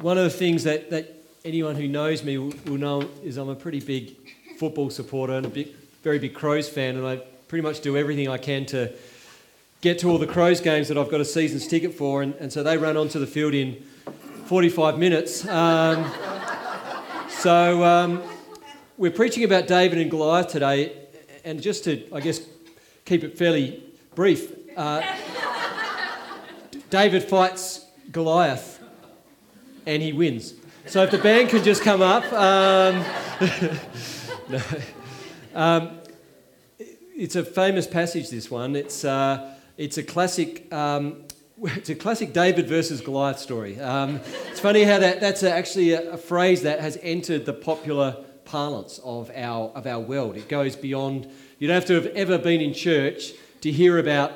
one of the things that, that anyone who knows me will, will know is I'm a pretty big football supporter and a big, very big Crows fan, and I pretty much do everything I can to get to all the Crows games that I've got a season's ticket for, and, and so they run onto the field in 45 minutes. Um, so um, we're preaching about David and Goliath today, and just to, I guess, keep it fairly brief, uh, David fights Goliath and he wins. So if the band can just come up. Um, no. um, it's a famous passage, this one. It's, uh, it's a classic. Um, it's a classic David versus Goliath story. Um, it's funny how that, that's actually a, a, phrase that has entered the popular parlance of our, of our world. It goes beyond, you don't have to have ever been in church to hear about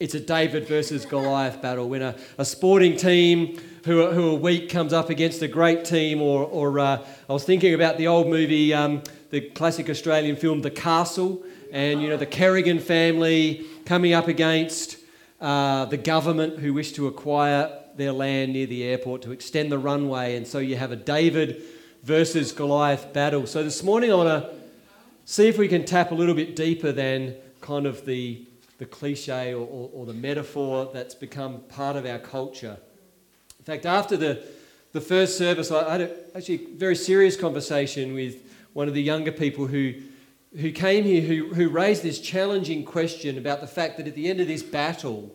it's a David versus Goliath battle when a, a sporting team who are, who are weak comes up against a great team, or, or uh, I was thinking about the old movie, um, the classic Australian film, The Castle, and you know the Kerrigan family coming up against uh, the government who wish to acquire their land near the airport to extend the runway, and so you have a David versus Goliath battle. So this morning I want to see if we can tap a little bit deeper than kind of the the cliche or, or, or the metaphor that's become part of our culture. In fact, after the, the first service, I had a, actually a very serious conversation with one of the younger people who, who came here who, who raised this challenging question about the fact that at the end of this battle,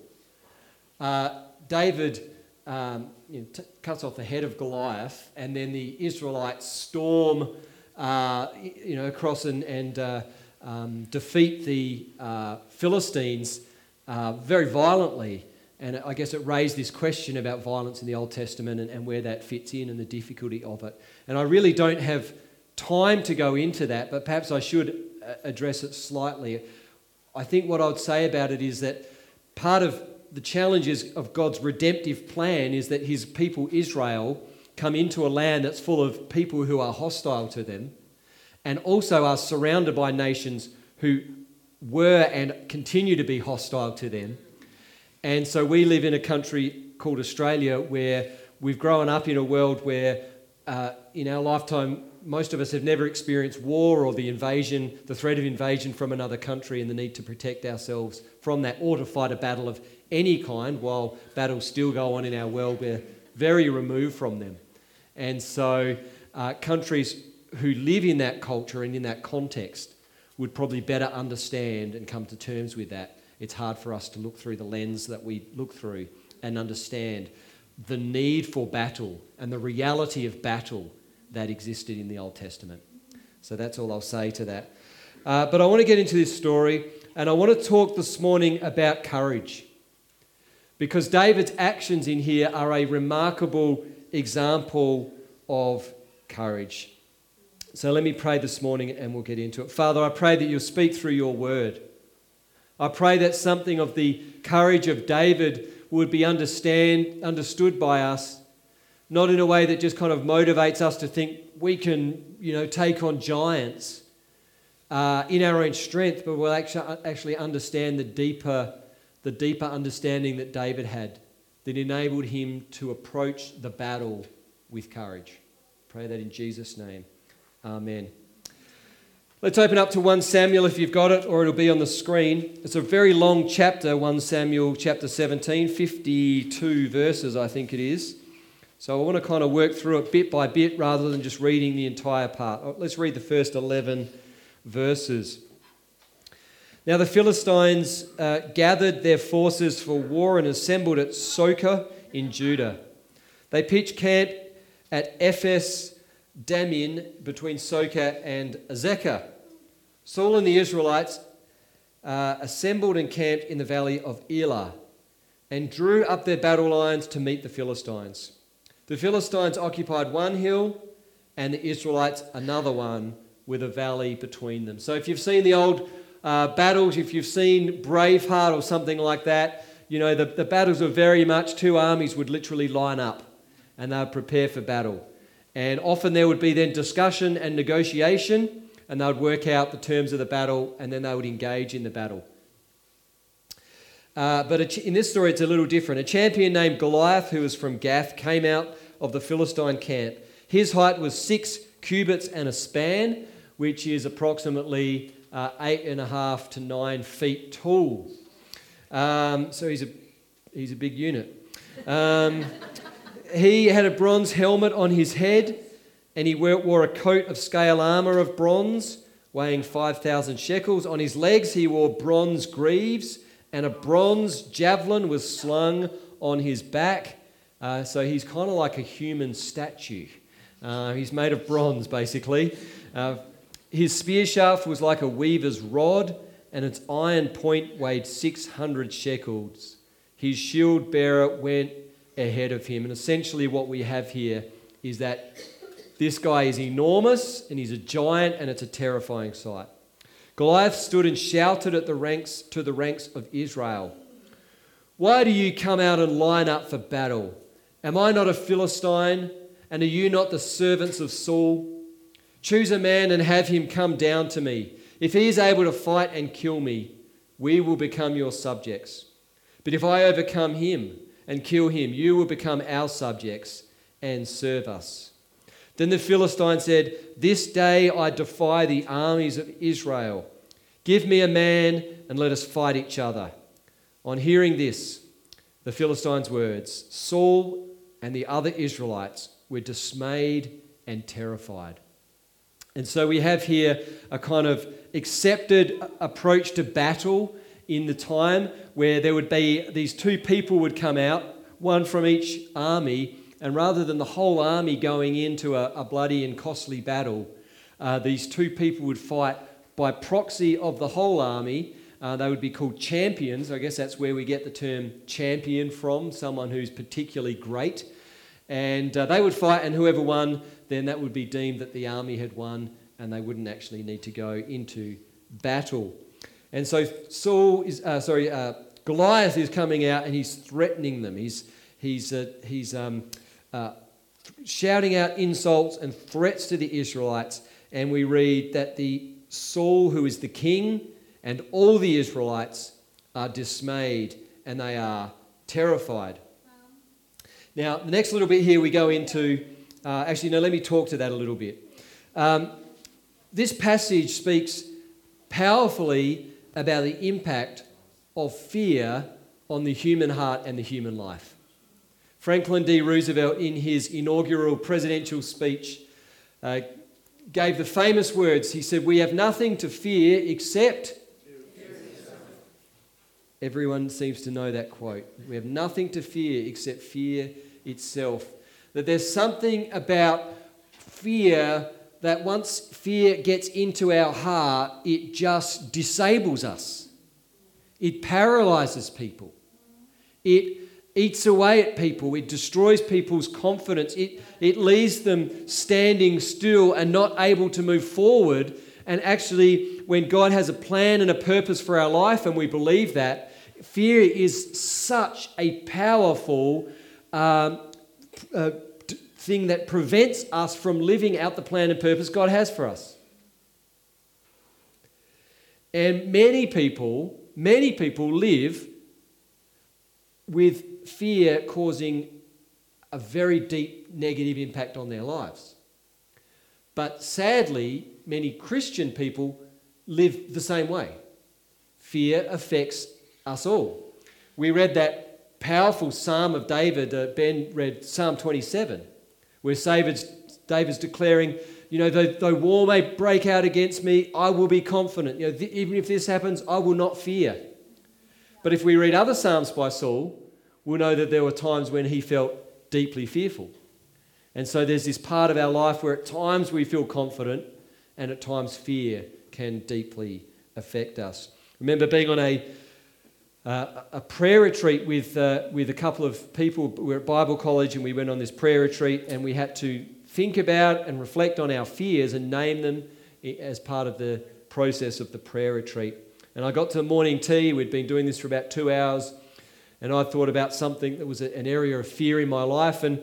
uh, David um, you know, t- cuts off the head of Goliath, and then the Israelites storm uh, you know, across and, and uh, um, defeat the uh, Philistines uh, very violently. And I guess it raised this question about violence in the Old Testament and, and where that fits in and the difficulty of it. And I really don't have time to go into that, but perhaps I should uh, address it slightly. I think what I would say about it is that part of the challenges of God's redemptive plan is that his people, Israel, come into a land that's full of people who are hostile to them and also are surrounded by nations who were and continue to be hostile to them. And so we live in a country called Australia where we've grown up in a world where uh, in our lifetime most of us have never experienced war or the invasion, the threat of invasion from another country and the need to protect ourselves from that or to fight a battle of any kind while battles still go on in our world. We're very removed from them. And so uh, countries who live in that culture and in that context would probably better understand and come to terms with that. It's hard for us to look through the lens that we look through and understand the need for battle and the reality of battle that existed in the Old Testament. So that's all I'll say to that. Uh, but I want to get into this story and I want to talk this morning about courage. Because David's actions in here are a remarkable example of courage. So let me pray this morning and we'll get into it. Father, I pray that you'll speak through your word. I pray that something of the courage of David would be understand, understood by us, not in a way that just kind of motivates us to think we can, you know, take on giants uh, in our own strength, but we'll actually, actually understand the deeper, the deeper understanding that David had that enabled him to approach the battle with courage. Pray that in Jesus' name. Amen. Let's open up to 1 Samuel if you've got it, or it'll be on the screen. It's a very long chapter, 1 Samuel chapter 17, 52 verses, I think it is. So I want to kind of work through it bit by bit rather than just reading the entire part. Oh, let's read the first 11 verses. Now the Philistines uh, gathered their forces for war and assembled at Socoh in Judah. They pitched camp at Ephes Dammim between Socoh and Azekah. Saul and the Israelites uh, assembled and camped in the valley of Elah and drew up their battle lines to meet the Philistines. The Philistines occupied one hill and the Israelites another one with a valley between them. So if you've seen the old uh, battles, if you've seen Braveheart or something like that, you know, the, the battles were very much two armies would literally line up and they would prepare for battle. And often there would be then discussion and negotiation, and they would work out the terms of the battle, and then they would engage in the battle. Uh, but in this story, it's a little different. A champion named Goliath, who was from Gath, came out of the Philistine camp. His height was six cubits and a span, which is approximately uh, eight and a half to nine feet tall. Um, so he's a, he's a big unit. Um, he had a bronze helmet on his head, and he wore a coat of scale armour of bronze, weighing 5,000 shekels. On his legs, he wore bronze greaves, and a bronze javelin was slung on his back. Uh, so he's kind of like a human statue. Uh, he's made of bronze, basically. Uh, his spear shaft was like a weaver's rod, and its iron point weighed 600 shekels. His shield bearer went ahead of him. And essentially, what we have here is that this guy is enormous and he's a giant, and it's a terrifying sight. Goliath stood and shouted at the ranks to the ranks of Israel. Why do you come out and line up for battle? Am I not a Philistine? And are you not the servants of Saul? Choose a man and have him come down to me. If he is able to fight and kill me, we will become your subjects. But if I overcome him and kill him, you will become our subjects and serve us. Then the Philistine said, This day I defy the armies of Israel. Give me a man and let us fight each other. On hearing this, the Philistines' words, Saul and the other Israelites were dismayed and terrified. And so we have here a kind of accepted approach to battle in the time where there would be these two people would come out, one from each army, and rather than the whole army going into a, a bloody and costly battle, uh, these two people would fight by proxy of the whole army. Uh, they would be called champions. I guess that's where we get the term champion from, someone who's particularly great. And uh, they would fight, and whoever won, then that would be deemed that the army had won, and they wouldn't actually need to go into battle. And so Saul is, uh, sorry, uh, Goliath is coming out and he's threatening them. He's, he's, uh, he's um, uh, shouting out insults and threats to the Israelites. And we read that the Saul, who is the king, and all the Israelites are dismayed and they are terrified. Now, the next little bit here we go into, uh, actually, no, let me talk to that a little bit. Um, this passage speaks powerfully about the impact of fear on the human heart and the human life. Franklin D. Roosevelt, in his inaugural presidential speech, uh, gave the famous words. He said, We have nothing to fear except. Everyone seems to know that quote. We have nothing to fear except fear itself. That there's something about fear that once fear gets into our heart, it just disables us. It paralyzes people. It eats away at people. It destroys people's confidence. It, it leaves them standing still and not able to move forward. And actually, when God has a plan and a purpose for our life, and we believe that, fear is such a powerful um, uh, thing that prevents us from living out the plan and purpose God has for us. And many people, many people live with fear causing a very deep negative impact on their lives. But sadly, many Christian people live the same way. Fear affects us all. We read that powerful Psalm of David, uh, Ben read Psalm 27 where David's, David's declaring, you know, though, though, war may break out against me, I will be confident. You know, th- even if this happens, I will not fear. But if we read other Psalms by Saul, we'll know that there were times when he felt deeply fearful. And so there's this part of our life where at times we feel confident and at times fear can deeply affect us. Remember being on a uh, a prayer retreat with, uh, with a couple of people. We were at Bible college and we went on this prayer retreat and we had to think about and reflect on our fears and name them as part of the process of the prayer retreat. And I got to morning tea, we'd been doing this for about two hours, and I thought about something that was an area of fear in my life. And,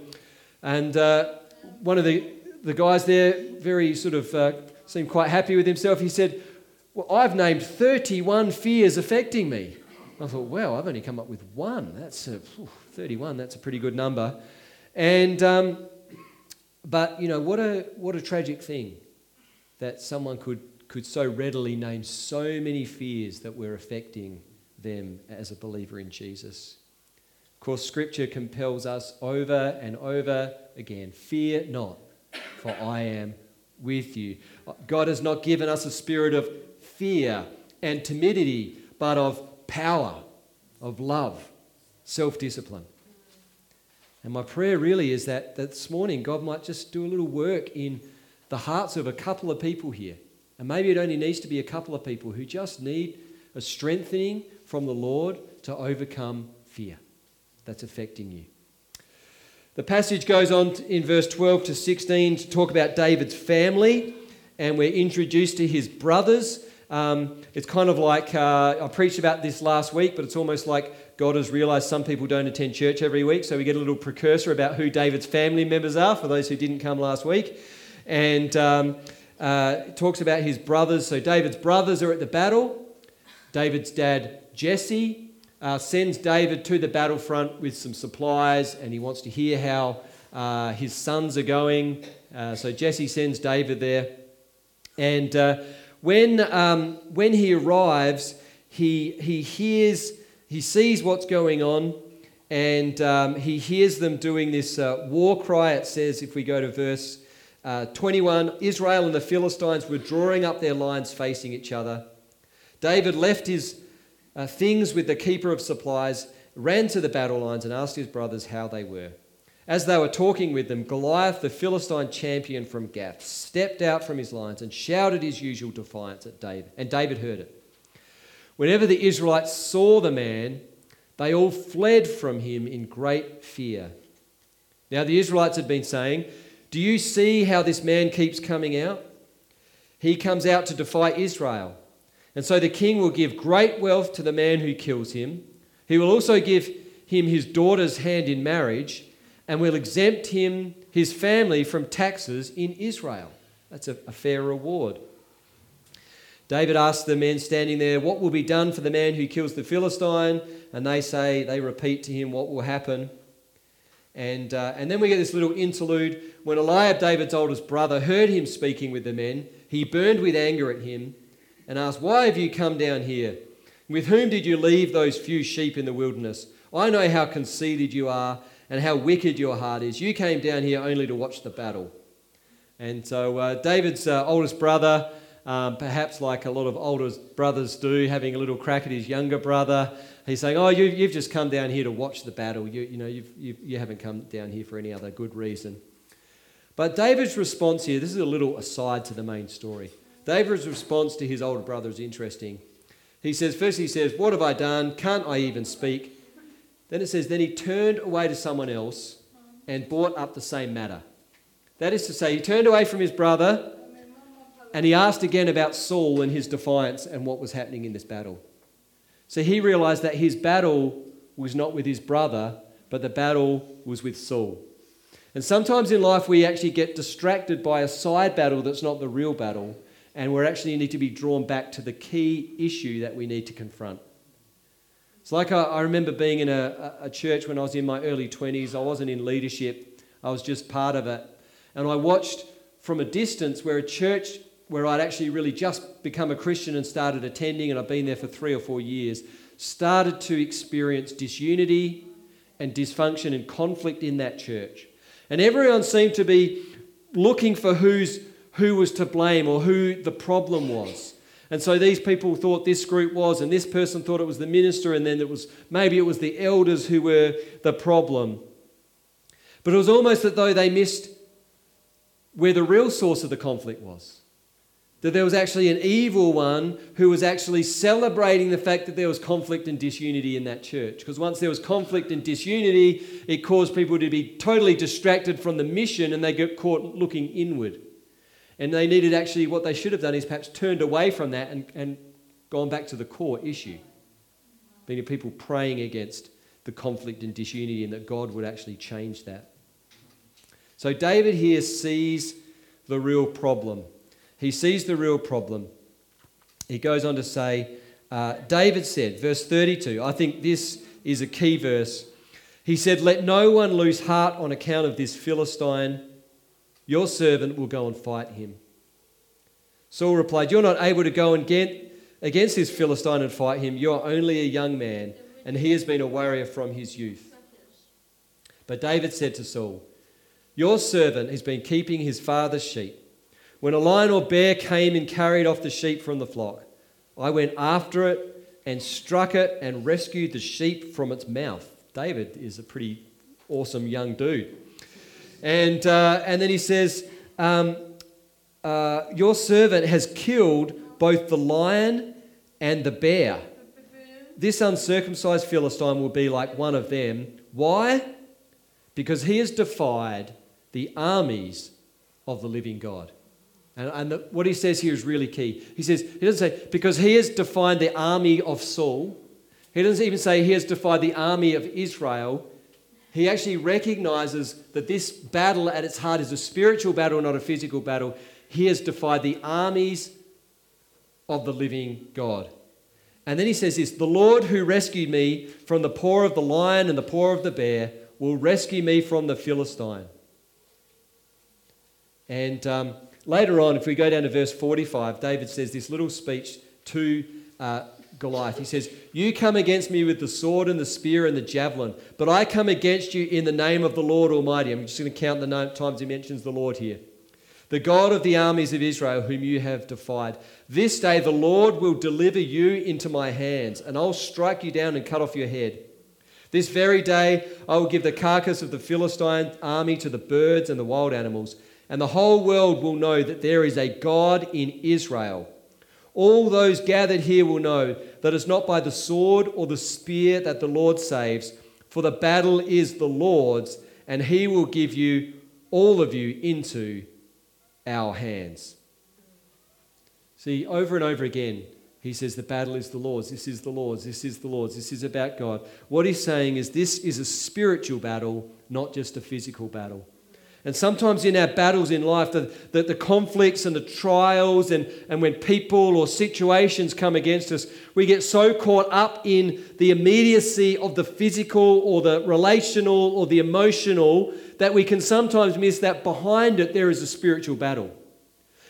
and uh, one of the, the guys there, very sort of, uh, seemed quite happy with himself, he said, Well, I've named 31 fears affecting me. I thought, well, I've only come up with one. That's a, 31, that's a pretty good number. And um, But, you know, what a, what a tragic thing that someone could, could so readily name so many fears that were affecting them as a believer in Jesus. Of course, Scripture compels us over and over again fear not, for I am with you. God has not given us a spirit of fear and timidity, but of power, of love, self discipline. And my prayer really is that this morning God might just do a little work in the hearts of a couple of people here. And maybe it only needs to be a couple of people who just need a strengthening from the Lord to overcome fear that's affecting you. The passage goes on in verse 12 to 16 to talk about David's family, and we're introduced to his brothers. Um, it's kind of like uh, I preached about this last week, but it's almost like God has realized some people don't attend church every week, so we get a little precursor about who David's family members are for those who didn't come last week. And um, uh, talks about his brothers. So David's brothers are at the battle. David's dad, Jesse, uh, sends David to the battlefront with some supplies, and he wants to hear how uh, his sons are going. Uh, so Jesse sends David there. And uh, when, um, when he arrives, he, he hears, he sees what's going on, and um, he hears them doing this uh, war cry. It says, if we go to verse uh, 21, Israel and the Philistines were drawing up their lines facing each other. David left his uh, things with the keeper of supplies, ran to the battle lines, and asked his brothers how they were. As they were talking with them, Goliath, the Philistine champion from Gath, stepped out from his lines and shouted his usual defiance at David, and David heard it. Whenever the Israelites saw the man, they all fled from him in great fear. Now, the Israelites had been saying, Do you see how this man keeps coming out? He comes out to defy Israel. And so the king will give great wealth to the man who kills him. He will also give him his daughter's hand in marriage and will exempt him, his family, from taxes in Israel. That's a, a fair reward. David asks the men standing there, What will be done for the man who kills the Philistine? And they say, they repeat to him what will happen. And, uh, and then we get this little interlude. When Eliab, David's oldest brother, heard him speaking with the men, he burned with anger at him and asked, Why have you come down here? With whom did you leave those few sheep in the wilderness? I know how conceited you are and how wicked your heart is. You came down here only to watch the battle. And so uh, David's uh, oldest brother, um, perhaps like a lot of older brothers do, having a little crack at his younger brother, he's saying, "Oh, you, have just come down here to watch the battle. You, you know, you've, you've, you haven't come down here for any other good reason." But David's response here, this is a little aside to the main story. David's response to his older brother is interesting. He says, first he says, What have I done? Can't I even speak? Then it says, Then he turned away to someone else and brought up the same matter. That is to say, he turned away from his brother and he asked again about Saul and his defiance and what was happening in this battle. So he realized that his battle was not with his brother, but the battle was with Saul. And sometimes in life, we actually get distracted by a side battle that's not the real battle, and we actually need to be drawn back to the key issue that we need to confront. It's like I, I remember being in a, a church when I was in my early 20s. I wasn't in leadership, I was just part of it. And I watched from a distance where a church where I'd actually really just become a Christian and started attending, and I've been there for three or four years, started to experience disunity and dysfunction and conflict in that church. And everyone seemed to be looking for who's, who was to blame or who the problem was. And so these people thought this group was, and this person thought it was the minister, and then it was maybe it was the elders who were the problem. But it was almost as though they missed where the real source of the conflict was. That there was actually an evil one who was actually celebrating the fact that there was conflict and disunity in that church. Because once there was conflict and disunity, it caused people to be totally distracted from the mission and they get caught looking inward. And they needed actually, what they should have done is perhaps turned away from that and, and gone back to the core issue. Being people praying against the conflict and disunity and that God would actually change that. So David here sees the real problem. He sees the real problem. He goes on to say, uh, David said, verse 32, I think this is a key verse. He said, Let no one lose heart on account of this Philistine Your servant will go and fight him. Saul replied, You're not able to go and get against this Philistine and fight him. You're only a young man, and he has been a warrior from his youth. But David said to Saul, Your servant has been keeping his father's sheep. When a lion or bear came and carried off the sheep from the flock, I went after it and struck it and rescued the sheep from its mouth. David is a pretty awesome young dude. And, uh, and then he says, um, uh, Your servant has killed both the lion and the bear. This uncircumcised Philistine will be like one of them. Why? Because he has defied the armies of the living God. And, and the, what he says here is really key. He says, he doesn't say, because he has defied the army of Saul. He doesn't even say he has defied the army of Israel. He actually recognizes that this battle at its heart is a spiritual battle, not a physical battle. He has defied the armies of the living God. And then he says this The Lord who rescued me from the paw of the lion and the paw of the bear will rescue me from the Philistine. And um, later on, if we go down to verse 45, David says this little speech to uh, Goliath. He says, You come against me with the sword and the spear and the javelin, but I come against you in the name of the Lord Almighty. I'm just going to count the times he mentions the Lord here the God of the armies of Israel, whom you have defied. This day the Lord will deliver you into my hands, and I'll strike you down and cut off your head. This very day I will give the carcass of the Philistine army to the birds and the wild animals, and the whole world will know that there is a God in Israel. All those gathered here will know that it's not by the sword or the spear that the Lord saves, for the battle is the Lord's, and he will give you, all of you, into our hands. See, over and over again, he says the battle is the Lord's. This is the Lord's. This is the Lord's. This is about God. What he's saying is this is a spiritual battle, not just a physical battle. And sometimes in our battles in life, the, the, the, conflicts and the trials, and, and when people or situations come against us, we get so caught up in the immediacy of the physical or the relational or the emotional that we can sometimes miss that behind it there is a spiritual battle.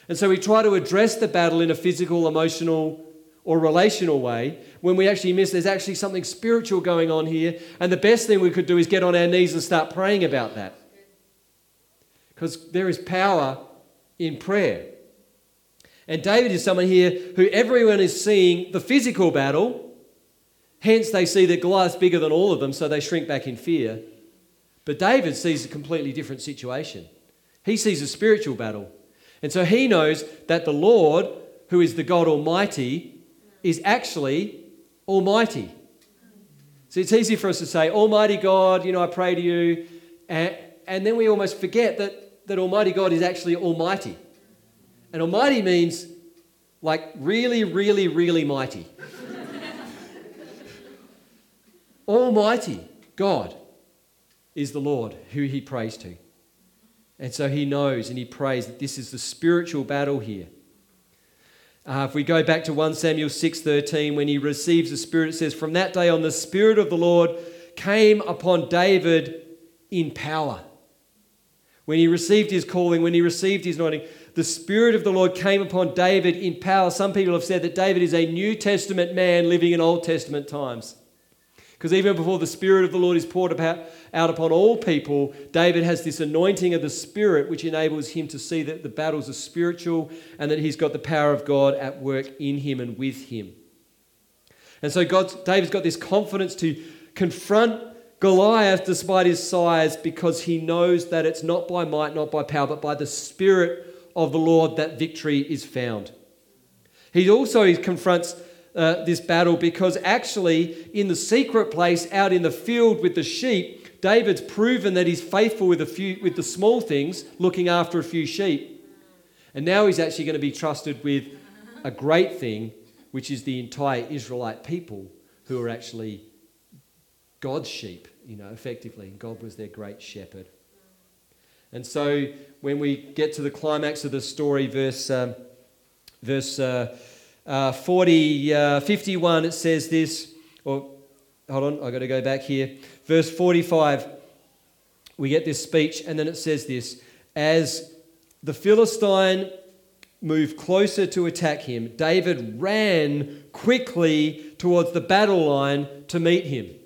And so we try to address the battle in a physical, emotional, or relational way when we actually miss there's actually something spiritual going on here. And the best thing we could do is get on our knees and start praying about that. Because there is power in prayer. And David is someone here who everyone is seeing the physical battle. Hence, they see that Goliath's bigger than all of them, so they shrink back in fear. But David sees a completely different situation. He sees a spiritual battle. And so he knows that the Lord, who is the God Almighty, is actually Almighty. So it's easy for us to say, Almighty God, you know, I pray to you. And, and then we almost forget that, that Almighty God is actually Almighty. And Almighty means like really, really, really mighty. Almighty God is the Lord who he prays to. And so he knows and he prays that this is the spiritual battle here. Uh, if we go back to 1 Samuel 6:13, when he receives the Spirit, it says, From that day on, the Spirit of the Lord came upon David in power. When he received his calling, when he received his anointing, the Spirit of the Lord came upon David in power. Some people have said that David is a New Testament man living in Old Testament times. Because even before the Spirit of the Lord is poured out upon all people, David has this anointing of the Spirit which enables him to see that the battles are spiritual and that he's got the power of God at work in him and with him. And so God's, David's got this confidence to confront Goliath despite his size because he knows that it's not by might, not by power, but by the Spirit of the Lord that victory is found. He also confronts uh, this battle because actually, in the secret place out in the field with the sheep, David's proven that he's faithful with, a few, with the small things, looking after a few sheep. And now he's actually going to be trusted with a great thing, which is the entire Israelite people who are actually God's sheep, you know, effectively. God was their great shepherd. And so when we get to the climax of the story, verse, um, verse uh, uh, 40, uh, 51, it says this, or hold on, I've got to go back here. Verse 45, we get this speech, and then it says this As the Philistine moved closer to attack him, David ran quickly towards the battle line to meet him.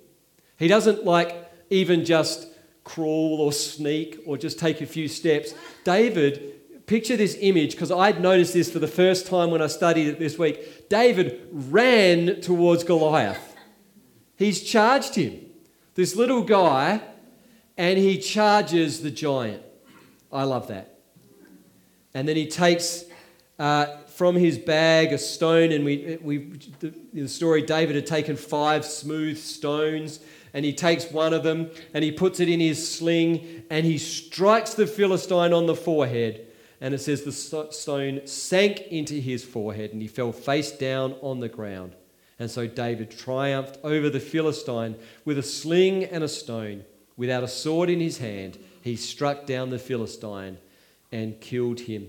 He doesn't like even just crawl or sneak or just take a few steps. David, picture this image because I'd noticed this for the first time when I studied it this week. David ran towards Goliath. He's charged him. This little guy, and he charges the giant. I love that. And then he takes uh, from his bag a stone, and we, we the, the story David had taken five smooth stones and he takes one of them and he puts it in his sling and he strikes the Philistine on the forehead. And it says the stone sank into his forehead and he fell face down on the ground. And so David triumphed over the Philistine with a sling and a stone. Without a sword in his hand, he struck down the Philistine and killed him.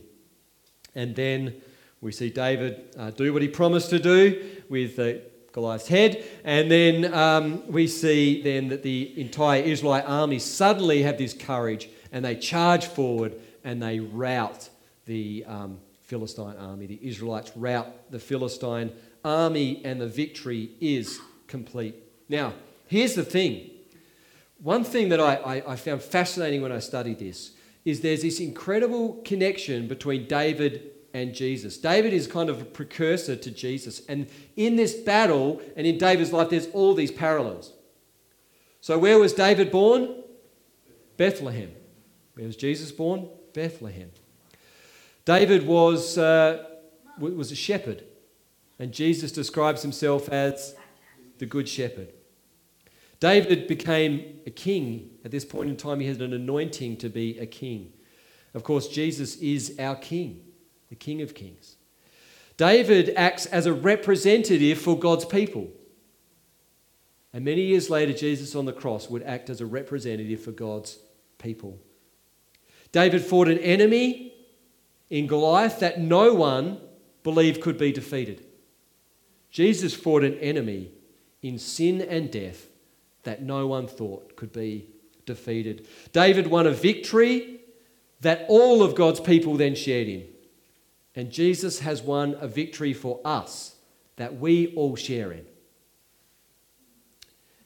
And then we see David uh, do what he promised to do with uh, Goliath's head. And then um, we see then that the entire Israelite army suddenly have this courage and they charge forward and they rout the um, Philistine army. The Israelites rout the Philistine army and the victory is complete. Now, here's the thing. One thing that I, I, I found fascinating when I studied this is there's this incredible connection between David and Jesus. David is kind of a precursor to Jesus. And in this battle and in David's life, there's all these parallels. So, where was David born? Bethlehem. Where was Jesus born? Bethlehem. David was, uh, was a shepherd, and Jesus describes himself as the good shepherd. David became a king. At this point in time, he had an anointing to be a king. Of course, Jesus is our king the King of Kings. David acts as a representative for God's people. And many years later, Jesus on the cross would act as a representative for God's people. David fought an enemy in Goliath that no one believed could be defeated. Jesus fought an enemy in sin and death that no one thought could be defeated. David won a victory that all of God's people then shared in. And Jesus has won a victory for us that we all share in,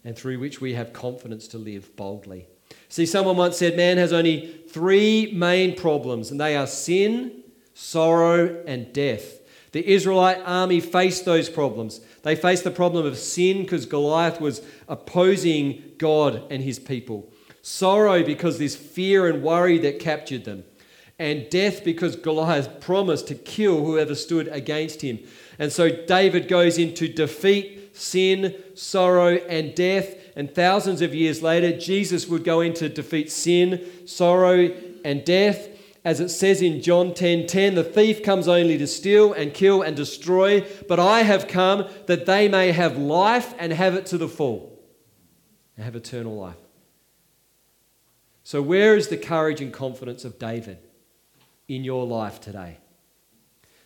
and through which we have confidence to live boldly. See, someone once said man has only three main problems, and they are sin, sorrow, and death. The Israelite army faced those problems. They faced the problem of sin because Goliath was opposing God and his people. Sorrow because this fear and worry that captured them and death because Goliath promised to kill whoever stood against him. And so David goes into defeat, sin, sorrow, and death. And thousands of years later, Jesus would go into defeat sin, sorrow, and death. As it says in John 10:10, 10, 10, the thief comes only to steal and kill and destroy, but I have come that they may have life and have it to the full. And have eternal life. So where is the courage and confidence of David? In your life today.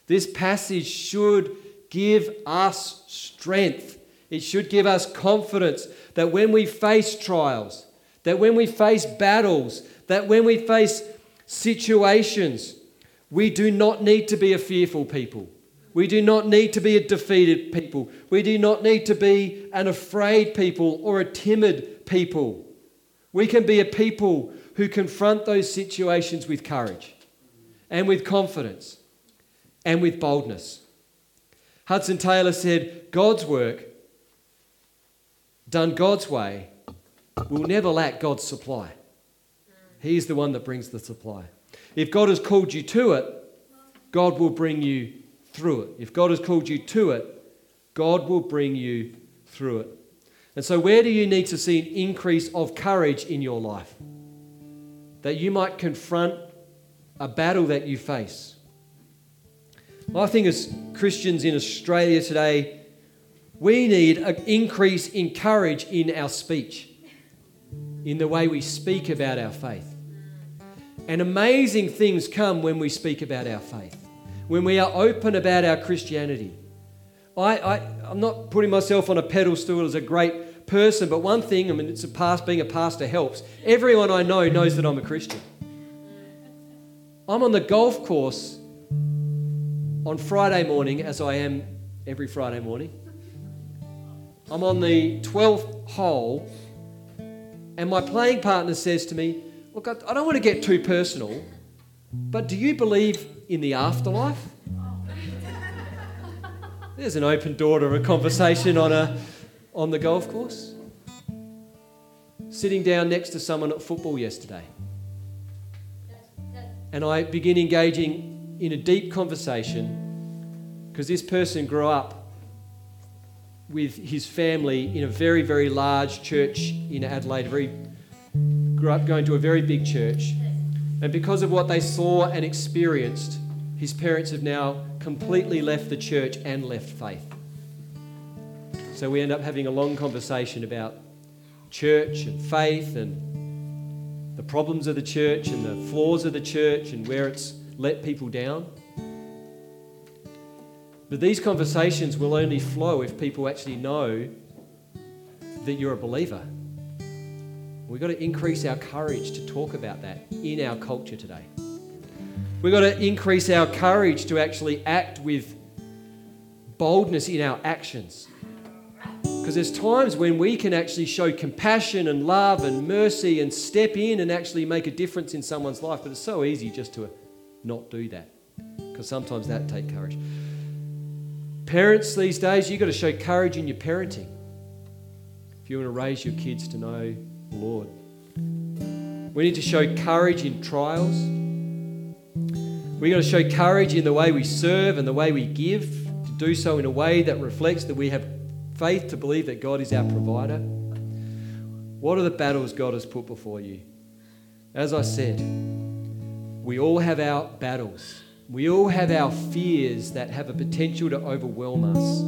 This passage should give us strength. It should give us confidence that when we face trials, that when we face battles, that when we face situations, we do not need to be a fearful people. We do not need to be a defeated people. We do not need to be an afraid people or a timid people. We can be a people who confront those situations with courage and with confidence and with boldness. Hudson Taylor said, God's work, done God's way, will never lack God's supply. He's the one that brings the supply. If God has called you to it, God will bring you through it. If God has called you to it, God will bring you through it. And so, where do you need to see an increase of courage in your life? That you might confront a battle that you face. I think as Christians in Australia today, we need an increase in courage in our speech, in the way we speak about our faith. And amazing things come when we speak about our faith, when we are open about our Christianity. I, I, am not putting myself on a pedestal as a great person, but one thing, I mean, it's a past, being a pastor helps. Everyone I know knows that I'm a Christian. I'm on the golf course on Friday morning, as I am every Friday morning. I'm on the 12th hole, and my playing partner says to me, Look, I don't want to get too personal, but do you believe in the afterlife? There's an open door to a conversation on, a, on the golf course. Sitting down next to someone at football yesterday. And I begin engaging in a deep conversation because this person grew up with his family in a very, very large church in Adelaide, very, grew up going to a very big church. And because of what they saw and experienced, his parents have now completely left the church and left faith. So we end up having a long conversation about church and faith and problems of the church and the flaws of the church and where it's let people down. But these conversations will only flow if people actually know that you're a believer. We've got to increase our courage to talk about that in our culture today. We've got to increase our courage to actually act with boldness in our actions. Because there's times when we can actually show compassion and love and mercy and step in and actually make a difference in someone's life, but it's so easy just to not do that. Because sometimes that takes courage. Parents these days, you've got to show courage in your parenting. If you want to raise your kids to know the Lord. We need to show courage in trials. We've got to show courage in the way we serve and the way we give, to do so in a way that reflects that we have faith to believe that God is our provider. What are the battles God has put before you? As I said, we all have our battles. We all have our fears that have a potential to overwhelm us.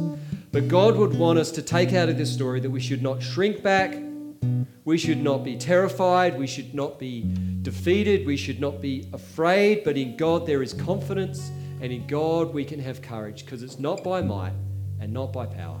But God would want us to take out of this story that we should not shrink back, we should not be terrified. We should not be defeated. We should not be afraid. But in God, there is confidence. And in God, we can have courage because it's not by might and not by power,